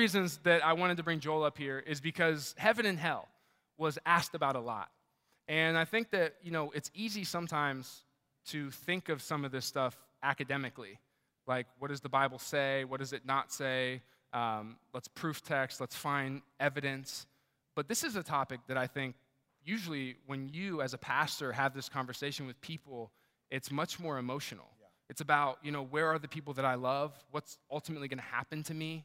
reasons that I wanted to bring Joel up here is because heaven and hell was asked about a lot. And I think that, you know, it's easy sometimes to think of some of this stuff academically. Like, what does the Bible say? What does it not say? Um, let's proof text, let's find evidence. But this is a topic that I think usually when you, as a pastor, have this conversation with people, it's much more emotional. Yeah. It's about, you know, where are the people that I love? What's ultimately going to happen to me?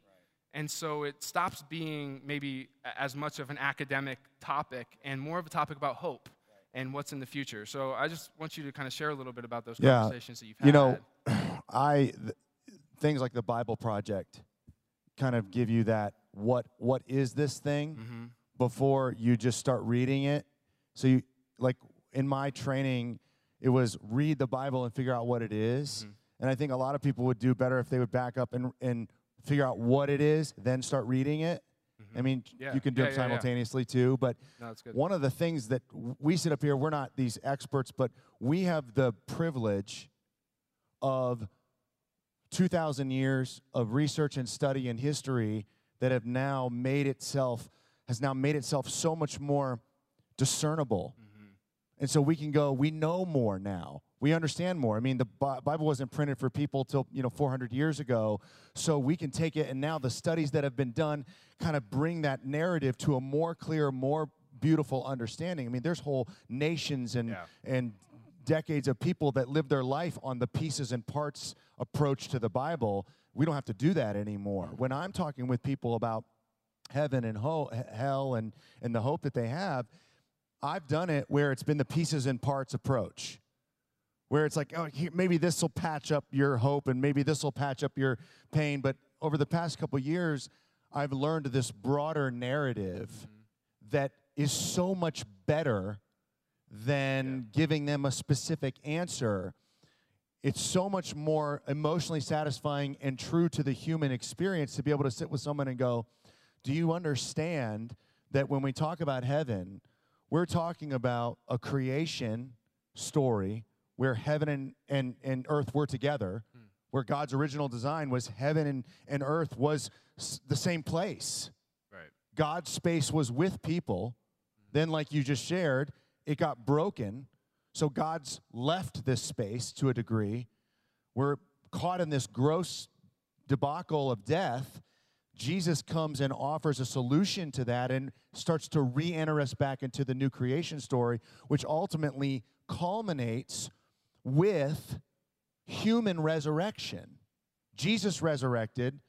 And so it stops being maybe as much of an academic topic and more of a topic about hope and what's in the future. So I just want you to kind of share a little bit about those yeah. conversations that you've had. You know, I th- things like the Bible Project kind of give you that what what is this thing mm-hmm. before you just start reading it. So you like in my training, it was read the Bible and figure out what it is. Mm-hmm. And I think a lot of people would do better if they would back up and and figure out what it is, then start reading it. Mm-hmm. I mean, yeah. you can do yeah, it simultaneously yeah, too. But no, one of the things that we sit up here, we're not these experts, but we have the privilege of 2,000 years of research and study and history that have now made itself, has now made itself so much more discernible. Mm-hmm. And so we can go, we know more now. We understand more. I mean, the Bible wasn't printed for people till, you know, 400 years ago. So we can take it, and now the studies that have been done kind of bring that narrative to a more clear, more beautiful understanding. I mean, there's whole nations and, yeah. and decades of people that live their life on the pieces and parts approach to the Bible. We don't have to do that anymore. When I'm talking with people about heaven and ho- hell and, and the hope that they have, I've done it where it's been the pieces and parts approach. Where it's like, oh, here, maybe this will patch up your hope and maybe this will patch up your pain. But over the past couple years, I've learned this broader narrative mm-hmm. that is so much better than yeah. giving them a specific answer. It's so much more emotionally satisfying and true to the human experience to be able to sit with someone and go, Do you understand that when we talk about heaven, we're talking about a creation story where heaven and, and, and earth were together, hmm. where God's original design was heaven and, and earth was the same place. Right. God's space was with people. Hmm. Then, like you just shared, it got broken. So God's left this space to a degree. We're caught in this gross debacle of death. Jesus comes and offers a solution to that and starts to re enter us back into the new creation story, which ultimately culminates with human resurrection. Jesus resurrected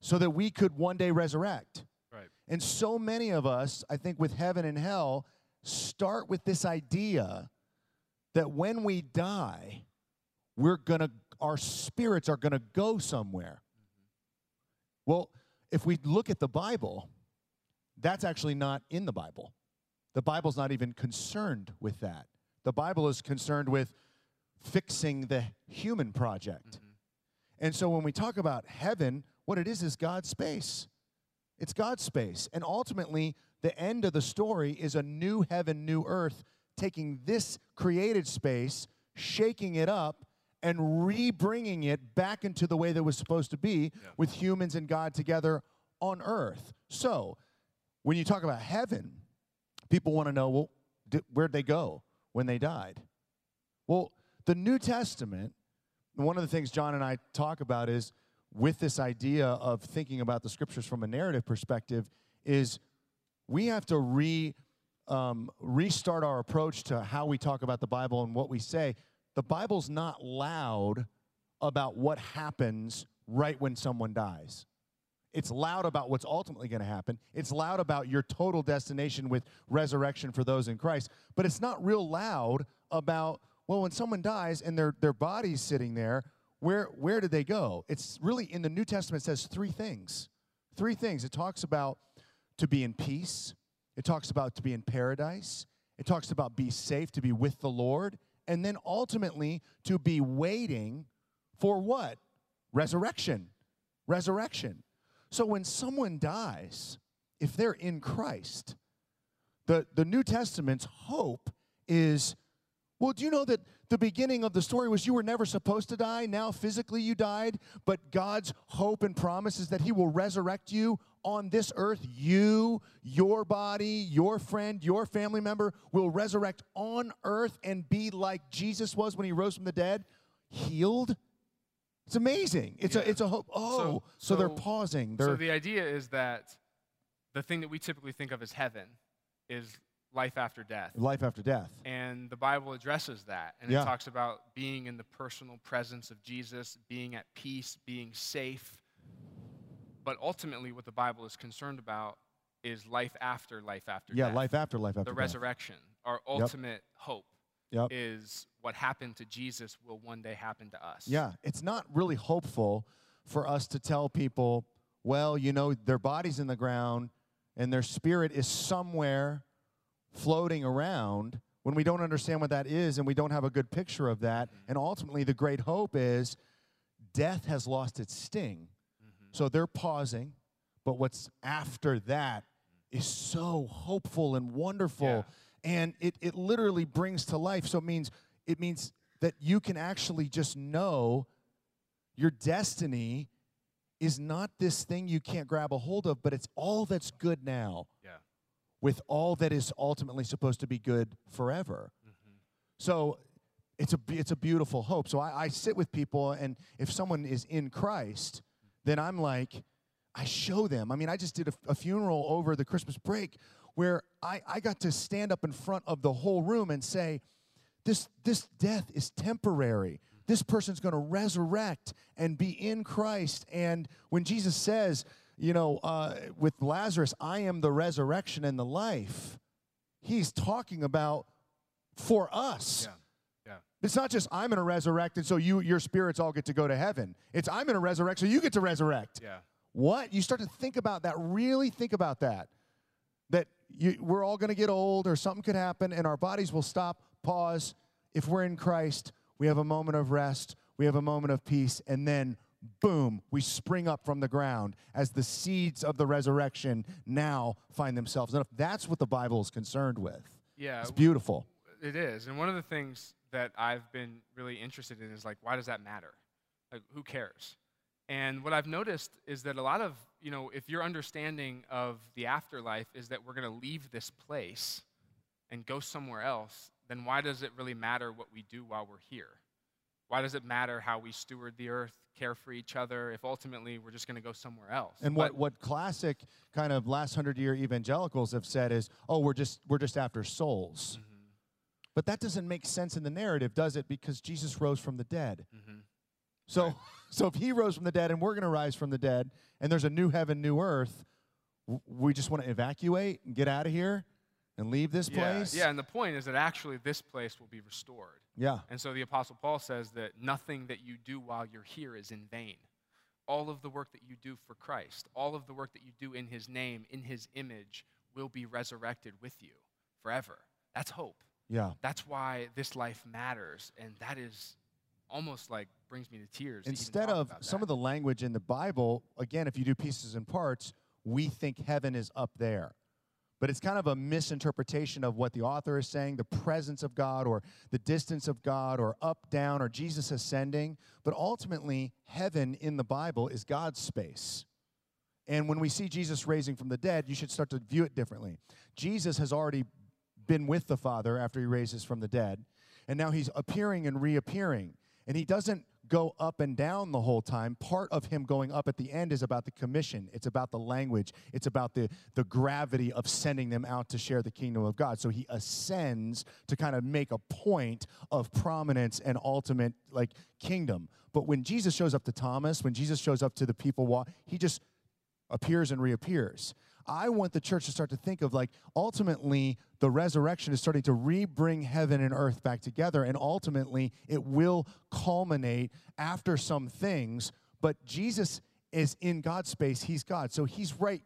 so that we could one day resurrect. Right. And so many of us, I think, with heaven and hell, start with this idea that when we die, we're gonna, our spirits are gonna go somewhere. Mm-hmm. Well, if we look at the Bible, that's actually not in the Bible. The Bible's not even concerned with that. The Bible is concerned with fixing the human project. Mm-hmm. And so when we talk about heaven, what it is is God's space. It's God's space. And ultimately, the end of the story is a new heaven, new earth, taking this created space, shaking it up, and re-bringing it back into the way that was supposed to be yeah. with humans and God together on earth. So, when you talk about heaven, people want to know, well, did, where'd they go when they died? Well, the New Testament, one of the things John and I talk about is with this idea of thinking about the scriptures from a narrative perspective, is we have to re, um, restart our approach to how we talk about the Bible and what we say. The Bible's not loud about what happens right when someone dies. It's loud about what's ultimately going to happen. It's loud about your total destination with resurrection for those in Christ. But it's not real loud about, well, when someone dies and their, their body's sitting there, where, where did they go? It's really in the New Testament, says three things. Three things. It talks about to be in peace. It talks about to be in paradise. It talks about be safe, to be with the Lord. And then ultimately to be waiting for what? Resurrection. Resurrection. So when someone dies, if they're in Christ, the, the New Testament's hope is Well, do you know that the beginning of the story was you were never supposed to die? Now, physically, you died, but God's hope and promise is that He will resurrect you on this earth. You, your body, your friend, your family member will resurrect on earth and be like Jesus was when He rose from the dead, healed. It's amazing. It's Yeah. a it's a hope. Oh, so, they're pausing. They're So the idea is that the thing that we typically think of as heaven is life after death. life after death. And the Bible addresses that. And Yeah. it talks about being in the personal presence of Jesus, being at peace, being safe. But ultimately, what the Bible is concerned about is life after life after death. Yeah, death. life after life after death. the death. resurrection. Our ultimate hope Yep. is what happened to Jesus will one day happen to us. Yeah, it's not really hopeful for us to tell people, well, you know, their body's in the ground and their spirit is somewhere floating around when we don't understand what that is and we don't have a good picture of that. Mm-hmm. And ultimately, the great hope is death has lost its sting. Mm-hmm. So they're pausing, but what's after that is so hopeful and wonderful. And it, it literally brings to life. So it means it means that you can actually just know your destiny is not this thing you can't grab a hold of, but it's all that's good now Yeah. with all that is ultimately supposed to be good forever. mm-hmm. So it's a it's a beautiful hope. So I, I sit with people, and if someone is in Christ, then I'm like, I show them. I mean, I just did a, a funeral over the Christmas break where I, I got to stand up in front of the whole room and say, this this death is temporary. This person's going to resurrect and be in Christ. And when Jesus says, you know, uh, with Lazarus, I am the resurrection and the life, he's talking about for us. Yeah. Yeah. It's not just I'm going to resurrect and so you your spirits all get to go to heaven. It's I'm going to resurrect so you get to resurrect. Yeah. What? You start to think about that, really think about that. That you, we're all going to get old or something could happen and our bodies will stop, pause. If we're in Christ, we have a moment of rest, we have a moment of peace, and then boom, we spring up from the ground as the seeds of the resurrection now find themselves. And if that's what the Bible is concerned with, Yeah. it's beautiful. It is. And one of the things that I've been really interested in is like, why does that matter? Like, who cares? And what I've noticed is that a lot of, you know, if your understanding of the afterlife is that we're going to leave this place and go somewhere else, then why does it really matter what we do while we're here? Why does it matter how we steward the earth, care for each other, if ultimately we're just going to go somewhere else? And But- what, what classic kind of last hundred year evangelicals have said is, oh, we're just we're just after souls. Mm-hmm. But that doesn't make sense in the narrative, does it? Because Jesus rose from the dead. Mhm. So so if he rose from the dead and we're going to rise from the dead and there's a new heaven, new earth, we just want to evacuate and get out of here and leave this yeah, place. yeah, and the point is that actually this place will be restored. Yeah. And so the Apostle Paul says that nothing that you do while you're here is in vain. All of the work that you do for Christ, all of the work that you do in His name, in His image, will be resurrected with you forever. That's hope. Yeah. That's why this life matters. And that is almost like brings me to tears. Instead of some of the language in the Bible, again, if you do pieces and parts, we think heaven is up there. But it's kind of a misinterpretation of what the author is saying the presence of God, or the distance of God, or up, down, or Jesus ascending. But ultimately, heaven in the Bible is God's space. And when we see Jesus raising from the dead, you should start to view it differently. Jesus has already been with the Father after he raises from the dead, and now he's appearing and reappearing. And he doesn't go up and down the whole time. Part of him going up at the end is about the commission, it's about the language, it's about the, the gravity of sending them out to share the kingdom of God. So he ascends to kind of make a point of prominence and ultimate like kingdom. But when Jesus shows up to Thomas, when Jesus shows up to the people, he just appears and reappears. I want the church to start to think of like ultimately the resurrection is starting to re-bring heaven and earth back together, and ultimately it will culminate after some things. But Jesus is in God's space; He's God, so He's right.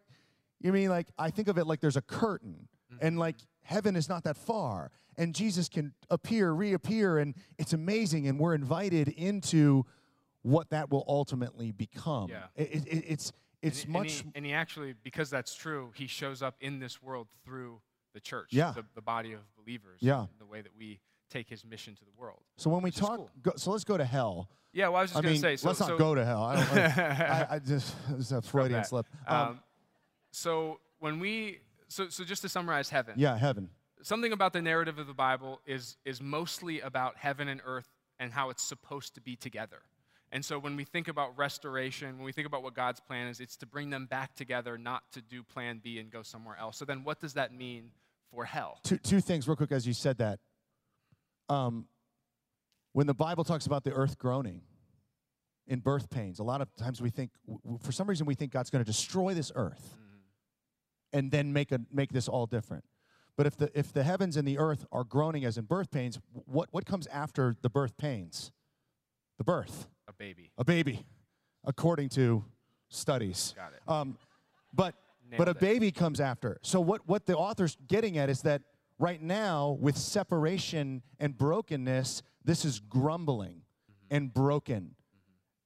You mean like I think of it like there's a curtain, mm-hmm. and like heaven is not that far, and Jesus can appear, reappear, and it's amazing, and we're invited into what that will ultimately become. Yeah. It- it- it- it's it's and, much And he, and he actually, because that's true, he shows up in this world through the church, Yeah. the, the body of believers. Yeah. The way that we take his mission to the world. So when we talk, cool. go, so let's go to hell. Yeah, well, I was just going to say. So, let's not so, go to hell. I, don't, I, I just it's a Freudian slip. Um, Um, so when we, so, so just to summarize heaven, yeah, heaven. something about the narrative of the Bible is, is mostly about heaven and earth and how it's supposed to be together. And so when we think about restoration, when we think about what God's plan is, it's to bring them back together, not to do plan B and go somewhere else. So then what does that mean for hell? Two two things real quick as you said that. Um, when the Bible talks about the earth groaning in birth pains, a lot of times we think, for some reason, we think God's going to destroy this earth and then make a make this all different. But if the if the heavens and the earth are groaning as in birth pains, what what comes after the birth pains? The birth. A baby. a baby, according to studies. Got it. Um, but Nailed but a it. baby comes after. So what what the author's getting at is that right now with separation and brokenness, this is grumbling Mm-hmm. and broken.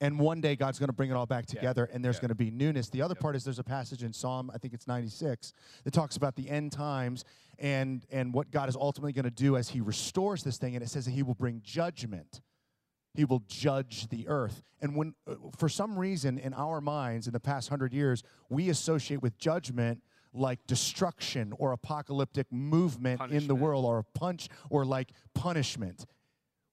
And one day God's going to bring it all back together and there's Yeah. going to be newness. The other part is there's a passage in Psalm, I think it's 96, that talks about the end times and and what God is ultimately going to do as he restores this thing and it says that he will bring judgment he will judge the earth. And when uh, for some reason in our minds in the past 100 years we associate with judgment like destruction or apocalyptic movement in the world or a punch or like punishment.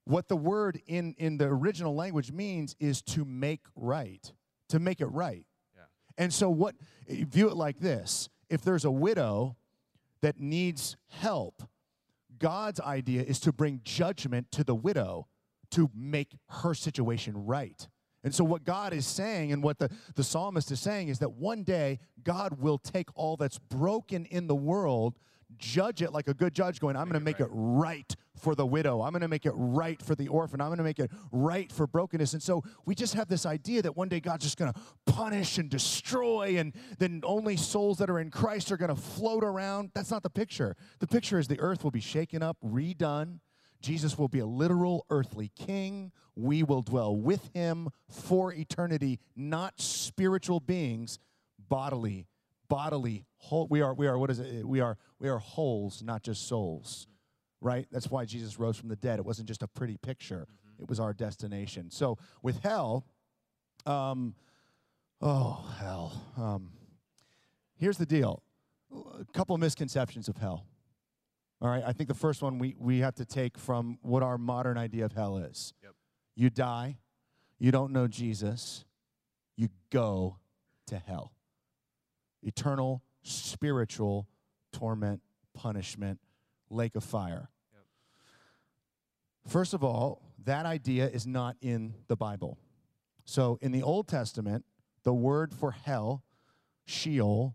What the word in in the original language means is to make right to make it right. Yeah. and so what view it like this if there's a widow that needs help God's idea is to bring judgment to the widow to make her situation right. And so, what God is saying and what the, the psalmist is saying is that one day God will take all that's broken in the world, judge it like a good judge, going, I'm going to make it it right for the widow. I'm going to make it right for the orphan. I'm going to make it right for brokenness. And so, we just have this idea that one day God's just going to punish and destroy, and then only souls that are in Christ are going to float around. That's not the picture. The picture is the earth will be shaken up, redone. Jesus will be a literal earthly king. We will dwell with him for eternity, not spiritual beings, bodily, bodily whole. We are, we are, what is it? We are, we are wholes, not just souls. Right? That's why Jesus rose from the dead. It wasn't just a pretty picture. It was our destination. So with hell, um, oh hell. Um, here's the deal. A couple of misconceptions of hell. All right, I think the first one we, we have to take from what our modern idea of hell is. Yep. You die, you don't know Jesus, you go to hell. Eternal, spiritual torment, punishment, lake of fire. Yep. First of all, that idea is not in the Bible. So in the Old Testament, the word for hell, Sheol,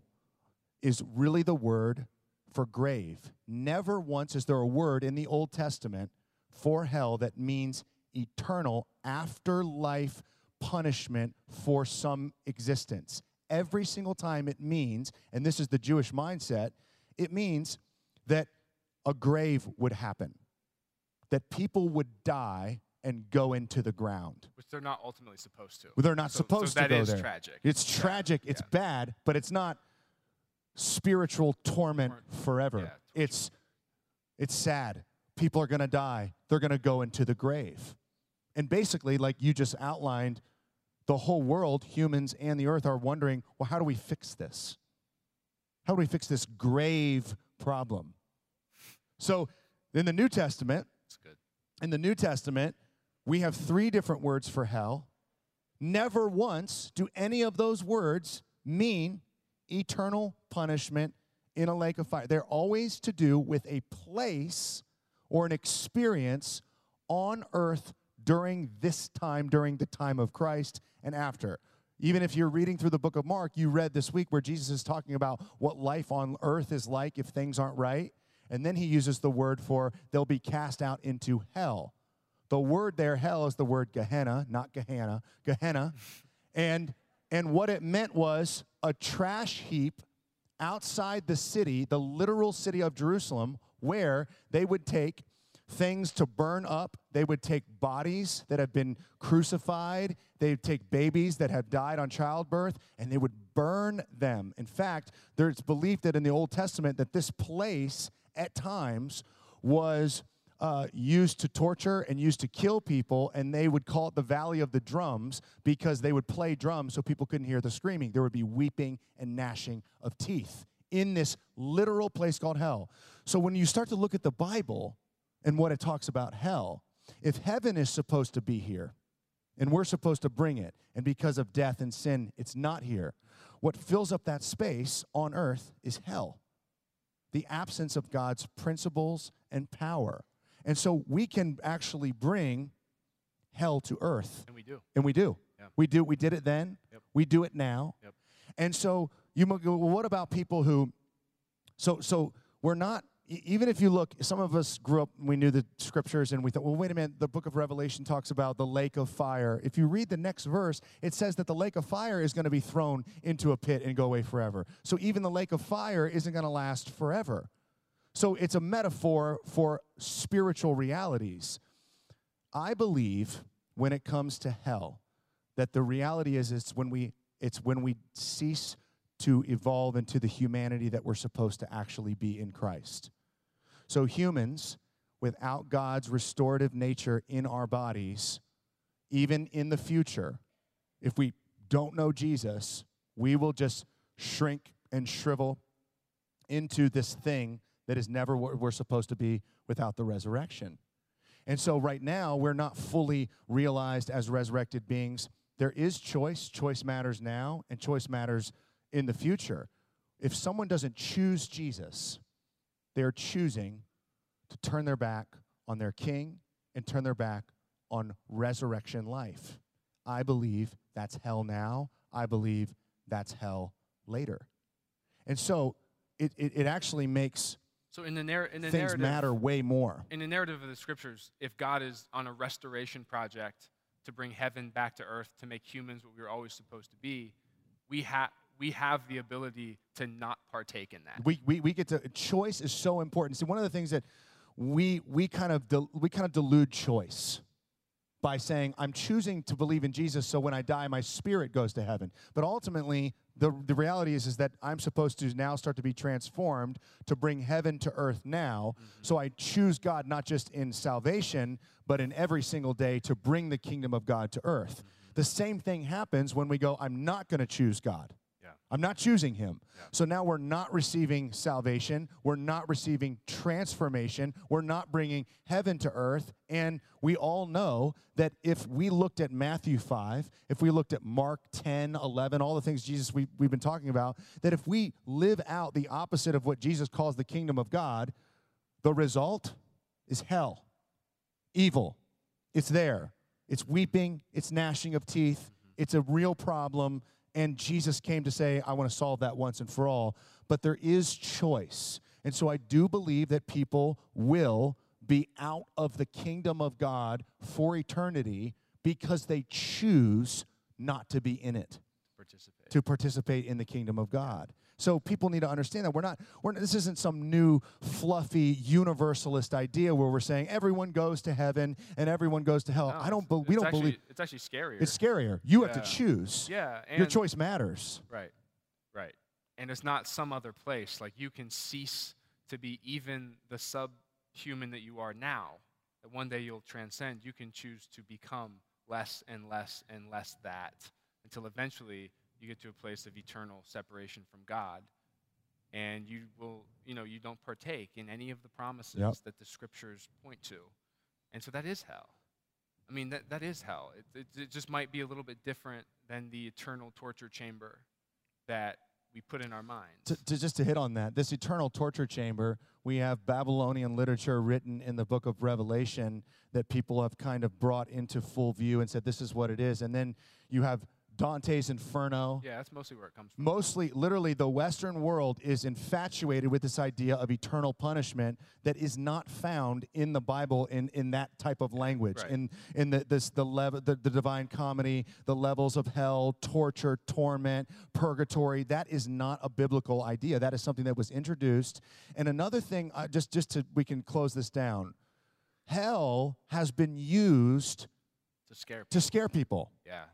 is really the word for grave. Never once is there a word in the Old Testament for hell that means eternal afterlife punishment for some existence. Every single time it means, and this is the Jewish mindset, it means that a grave would happen, that people would die and go into the ground. Which they're not ultimately supposed to. Well, they're not So- supposed so to that go is there. tragic. It's Yeah, tragic. It's yeah. bad, but it's not spiritual torment forever. Yeah, it's it's sad. People are going to die. They're going to go into the grave. And basically, like you just outlined, the whole world, humans and the earth, are wondering, well, how do we fix this? How do we fix this grave problem? So, in the New Testament, in the New Testament, we have three different words for hell. Never once do any of those words mean eternal punishment in a lake of fire. They're always to do with a place or an experience on earth during this time, during the time of Christ and after. Even if you're reading through the book of Mark, you read this week where Jesus is talking about what life on earth is like if things aren't right. And then he uses the word for they'll be cast out into hell. The word there, hell, is the word Gehenna, not Gehenna, Gehenna. And, and what it meant was a trash heap outside the city, the literal city of Jerusalem, where they would take things to burn up. They would take bodies that have been crucified. They would take babies that have died on childbirth, and they would burn them. In fact, there's belief that in the Old Testament that this place at times was uh, used to torture and used to kill people, and they would call it the Valley of the Drums because they would play drums so people couldn't hear the screaming. There would be weeping and gnashing of teeth in this literal place called hell. So when you start to look at the Bible and what it talks about hell, if heaven is supposed to be here and we're supposed to bring it, and because of death and sin, it's not here, what fills up that space on earth is hell the absence of God's principles and power. And so we can actually bring hell to earth. And we do. And we do. Yeah. We do. We did it then. Yep. We do it now. Yep. And so you might go, well, what about people who so so we're not even if you look, some of us grew up, we knew the scriptures, and we thought, well, wait a minute, the book of Revelation talks about the lake of fire. If you read the next verse, it says that the lake of fire is going to be thrown into a pit and go away forever. So even the lake of fire isn't going to last forever. So it's a metaphor for spiritual realities. I believe when it comes to hell, that the reality is it's when we it's when we cease to evolve into the humanity that we're supposed to actually be in Christ. So humans without God's restorative nature in our bodies, even in the future, if we don't know Jesus, we will just shrink and shrivel into this thing that is never what we're supposed to be without the resurrection. And so, right now, we're not fully realized as resurrected beings. There is choice. Choice matters now, and choice matters in the future. If someone doesn't choose Jesus, they're choosing to turn their back on their king and turn their back on resurrection life. I believe that's hell now. I believe that's hell later. And so, it, it, it actually makes So in the, narr- in the things narrative, matter way more. in the narrative of the scriptures, if God is on a restoration project to bring heaven back to earth, to make humans what we were always supposed to be, we, have we have the ability to not partake in that. We, we, we get to choice is so important. See, one of the things that we we kind of del- we kind of delude choice by saying I'm choosing to believe in Jesus, so when I die, my spirit goes to heaven. But ultimately, the the reality is is that I'm supposed to now start to be transformed to bring heaven to earth now. Mm-hmm. So I choose God not just in salvation, but in every single day to bring the kingdom of God to earth. Mm-hmm. The same thing happens when we go, I'm not going to choose God. Yeah. I'm not choosing him. So now we're not receiving salvation. We're not receiving transformation. We're not bringing heaven to earth. And we all know that if we looked at Matthew 5, if we looked at Mark 10, 11, all the things Jesus we, we've been talking about, that if we live out the opposite of what Jesus calls the kingdom of God, the result is hell, evil. It's there. It's weeping, it's gnashing of teeth, mm-hmm. it's a real problem. And Jesus came to say, I want to solve that once and for all. But there is choice. And so I do believe that people will be out of the kingdom of God for eternity because they choose not to be in it Participate. to participate in the kingdom of God. So people need to understand that we're not. We're, this isn't some new fluffy universalist idea where we're saying everyone goes to heaven and everyone goes to hell. No, I don't. be- we don't actually, believe It's actually scarier. it's scarier. You have to choose. yeah. And Your choice matters. Right, right. And it's not some other place. Like you can cease to be even the subhuman that you are now. That one day you'll transcend. You can choose to become less and less and less that until eventually you get to a place of eternal separation from God. And you will, you know, you don't partake in any of the promises Yep. that the scriptures point to. And so that is hell. I mean, that, that is hell. It, it, it just might be a little bit different than the eternal torture chamber that we put in our minds. To, to just to hit on that, this eternal torture chamber, we have Babylonian literature written in the book of Revelation that people have kind of brought into full view and said this is what it is. And then you have Dante's Inferno. yeah, that's mostly where it comes from. Mostly, literally, the Western world is infatuated with this idea of eternal punishment that is not found in the Bible in, in that type of language. Right. In in the this the level the, the divine comedy, the levels of hell, torture, torment, purgatory. That is not a biblical idea. That is something that was introduced. And another thing, uh, just just to we can close this down. Hell has been used to scare people. to scare people Yeah.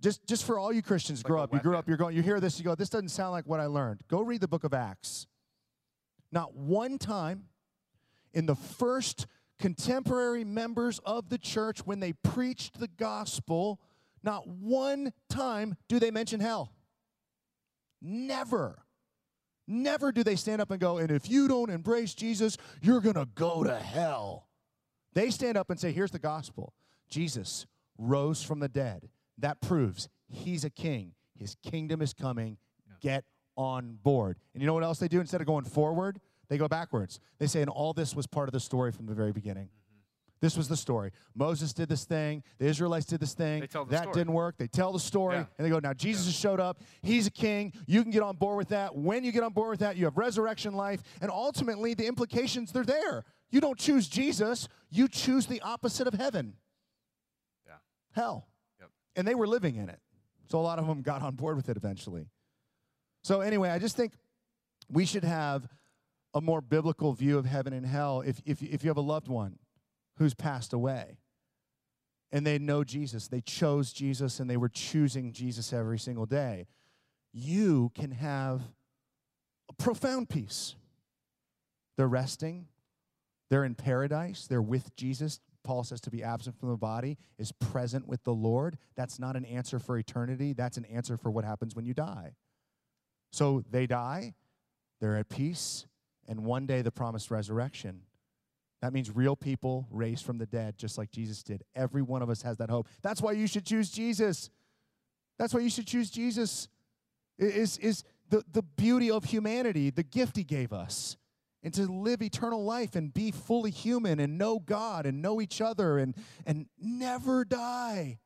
Just just for all you Christians Like grow up, you grew up, you're going, you hear this, you go, this doesn't sound like what I learned. Go read the book of Acts. Not one time in the first contemporary members of the church, when they preached the gospel, not one time do they mention hell. Never. Never do they stand up and go, and if you don't embrace Jesus, you're going to go to hell. They stand up and say, here's the gospel Jesus rose from the dead. That proves he's a king. His kingdom is coming. Get on board. And you know what else they do? Instead of going forward, they go backwards. They say, and all this was part of the story from the very beginning. Mm-hmm. This was the story. Moses did this thing. The Israelites did this thing. They tell the that story. didn't work. They tell the story Yeah. and they go, now Jesus has showed up. He's a king. You can get on board with that. When you get on board with that, you have resurrection life. And ultimately, the implications, they're there. You don't choose Jesus, you choose the opposite of heaven Yeah. hell. And they were living in it. So a lot of them got on board with it eventually. So, anyway, I just think we should have a more biblical view of heaven and hell if, if, if you have a loved one who's passed away and they know Jesus, they chose Jesus and they were choosing Jesus every single day. You can have a profound peace. They're resting, they're in paradise, they're with Jesus. Paul says to be absent from the body is present with the Lord. That's not an answer for eternity, that's an answer for what happens when you die. So they die, they're at peace, and one day the promised resurrection. That means real people raised from the dead, just like Jesus did. Every one of us has that hope. That's why you should choose Jesus. That's why you should choose Jesus. Is, is the, the beauty of humanity, the gift he gave us, and to live eternal life and be fully human and know God and know each other and, and never die.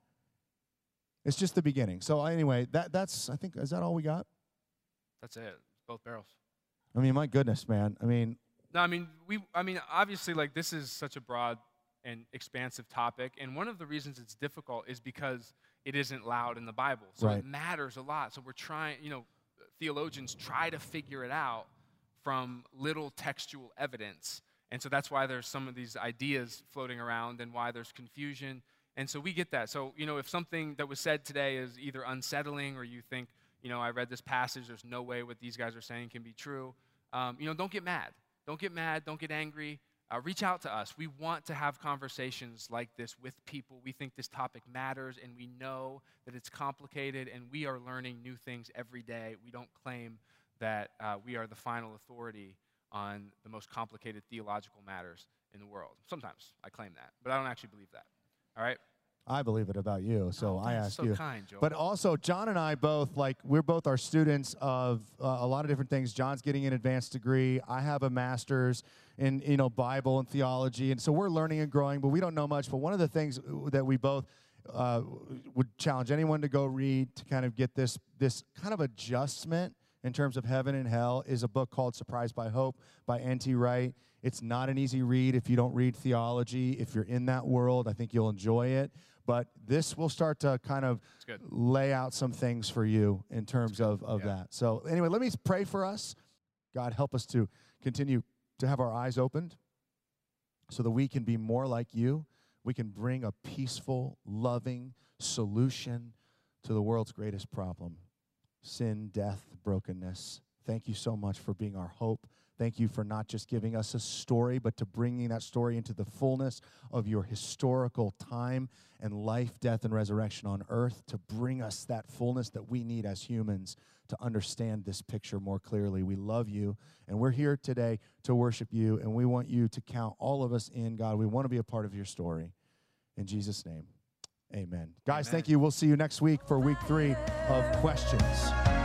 It's just the beginning. So anyway, that, that's I think is that all we got? That's it. Both barrels. I mean, my goodness, man. I mean, No, I mean we. I mean, obviously, like this is such a broad and expansive topic, and one of the reasons it's difficult is because it isn't loud in the Bible, so Right. it matters a lot. So we're trying, you know, theologians try to figure it out from little textual evidence, and so that's why there's some of these ideas floating around, and why there's confusion. And so we get that. So you know, if something that was said today is either unsettling, or you think, you know, I read this passage, there's no way what these guys are saying can be true. Um, you know, don't get mad. Don't get mad. Don't get angry. Uh, reach out to us. We want to have conversations like this with people. We think this topic matters, and we know that it's complicated, and we are learning new things every day. We don't claim that uh, we are the final authority on the most complicated theological matters in the world. Sometimes I claim that, but I don't actually believe that. All right? I believe it about you, so Oh, I ask so you. kind, Joel. But also, John and I both like we're both our students of uh, a lot of different things. John's getting an advanced degree. I have a master's in you know Bible and theology, and so we're learning and growing. But we don't know much. But one of the things that we both uh, would challenge anyone to go read to kind of get this this kind of adjustment in terms of heaven and hell is a book called Surprised by Hope by N.T. Wright. It's not an easy read if you don't read theology. If you're in that world, I think you'll enjoy it. But this will start to kind of lay out some things for you in terms of, of Yeah. that. So, anyway, let me pray for us. God, help us to continue to have our eyes opened so that we can be more like you. We can bring a peaceful, loving solution to the world's greatest problem sin, death, brokenness. Thank you so much for being our hope. Thank you for not just giving us a story, but to bringing that story into the fullness of your historical time and life, death, and resurrection on earth to bring us that fullness that we need as humans to understand this picture more clearly. We love you, and we're here today to worship you, and we want you to count all of us in, God. We want to be a part of your story. In Jesus' name, amen. Guys, Amen. thank you. We'll see you next week for week three of questions.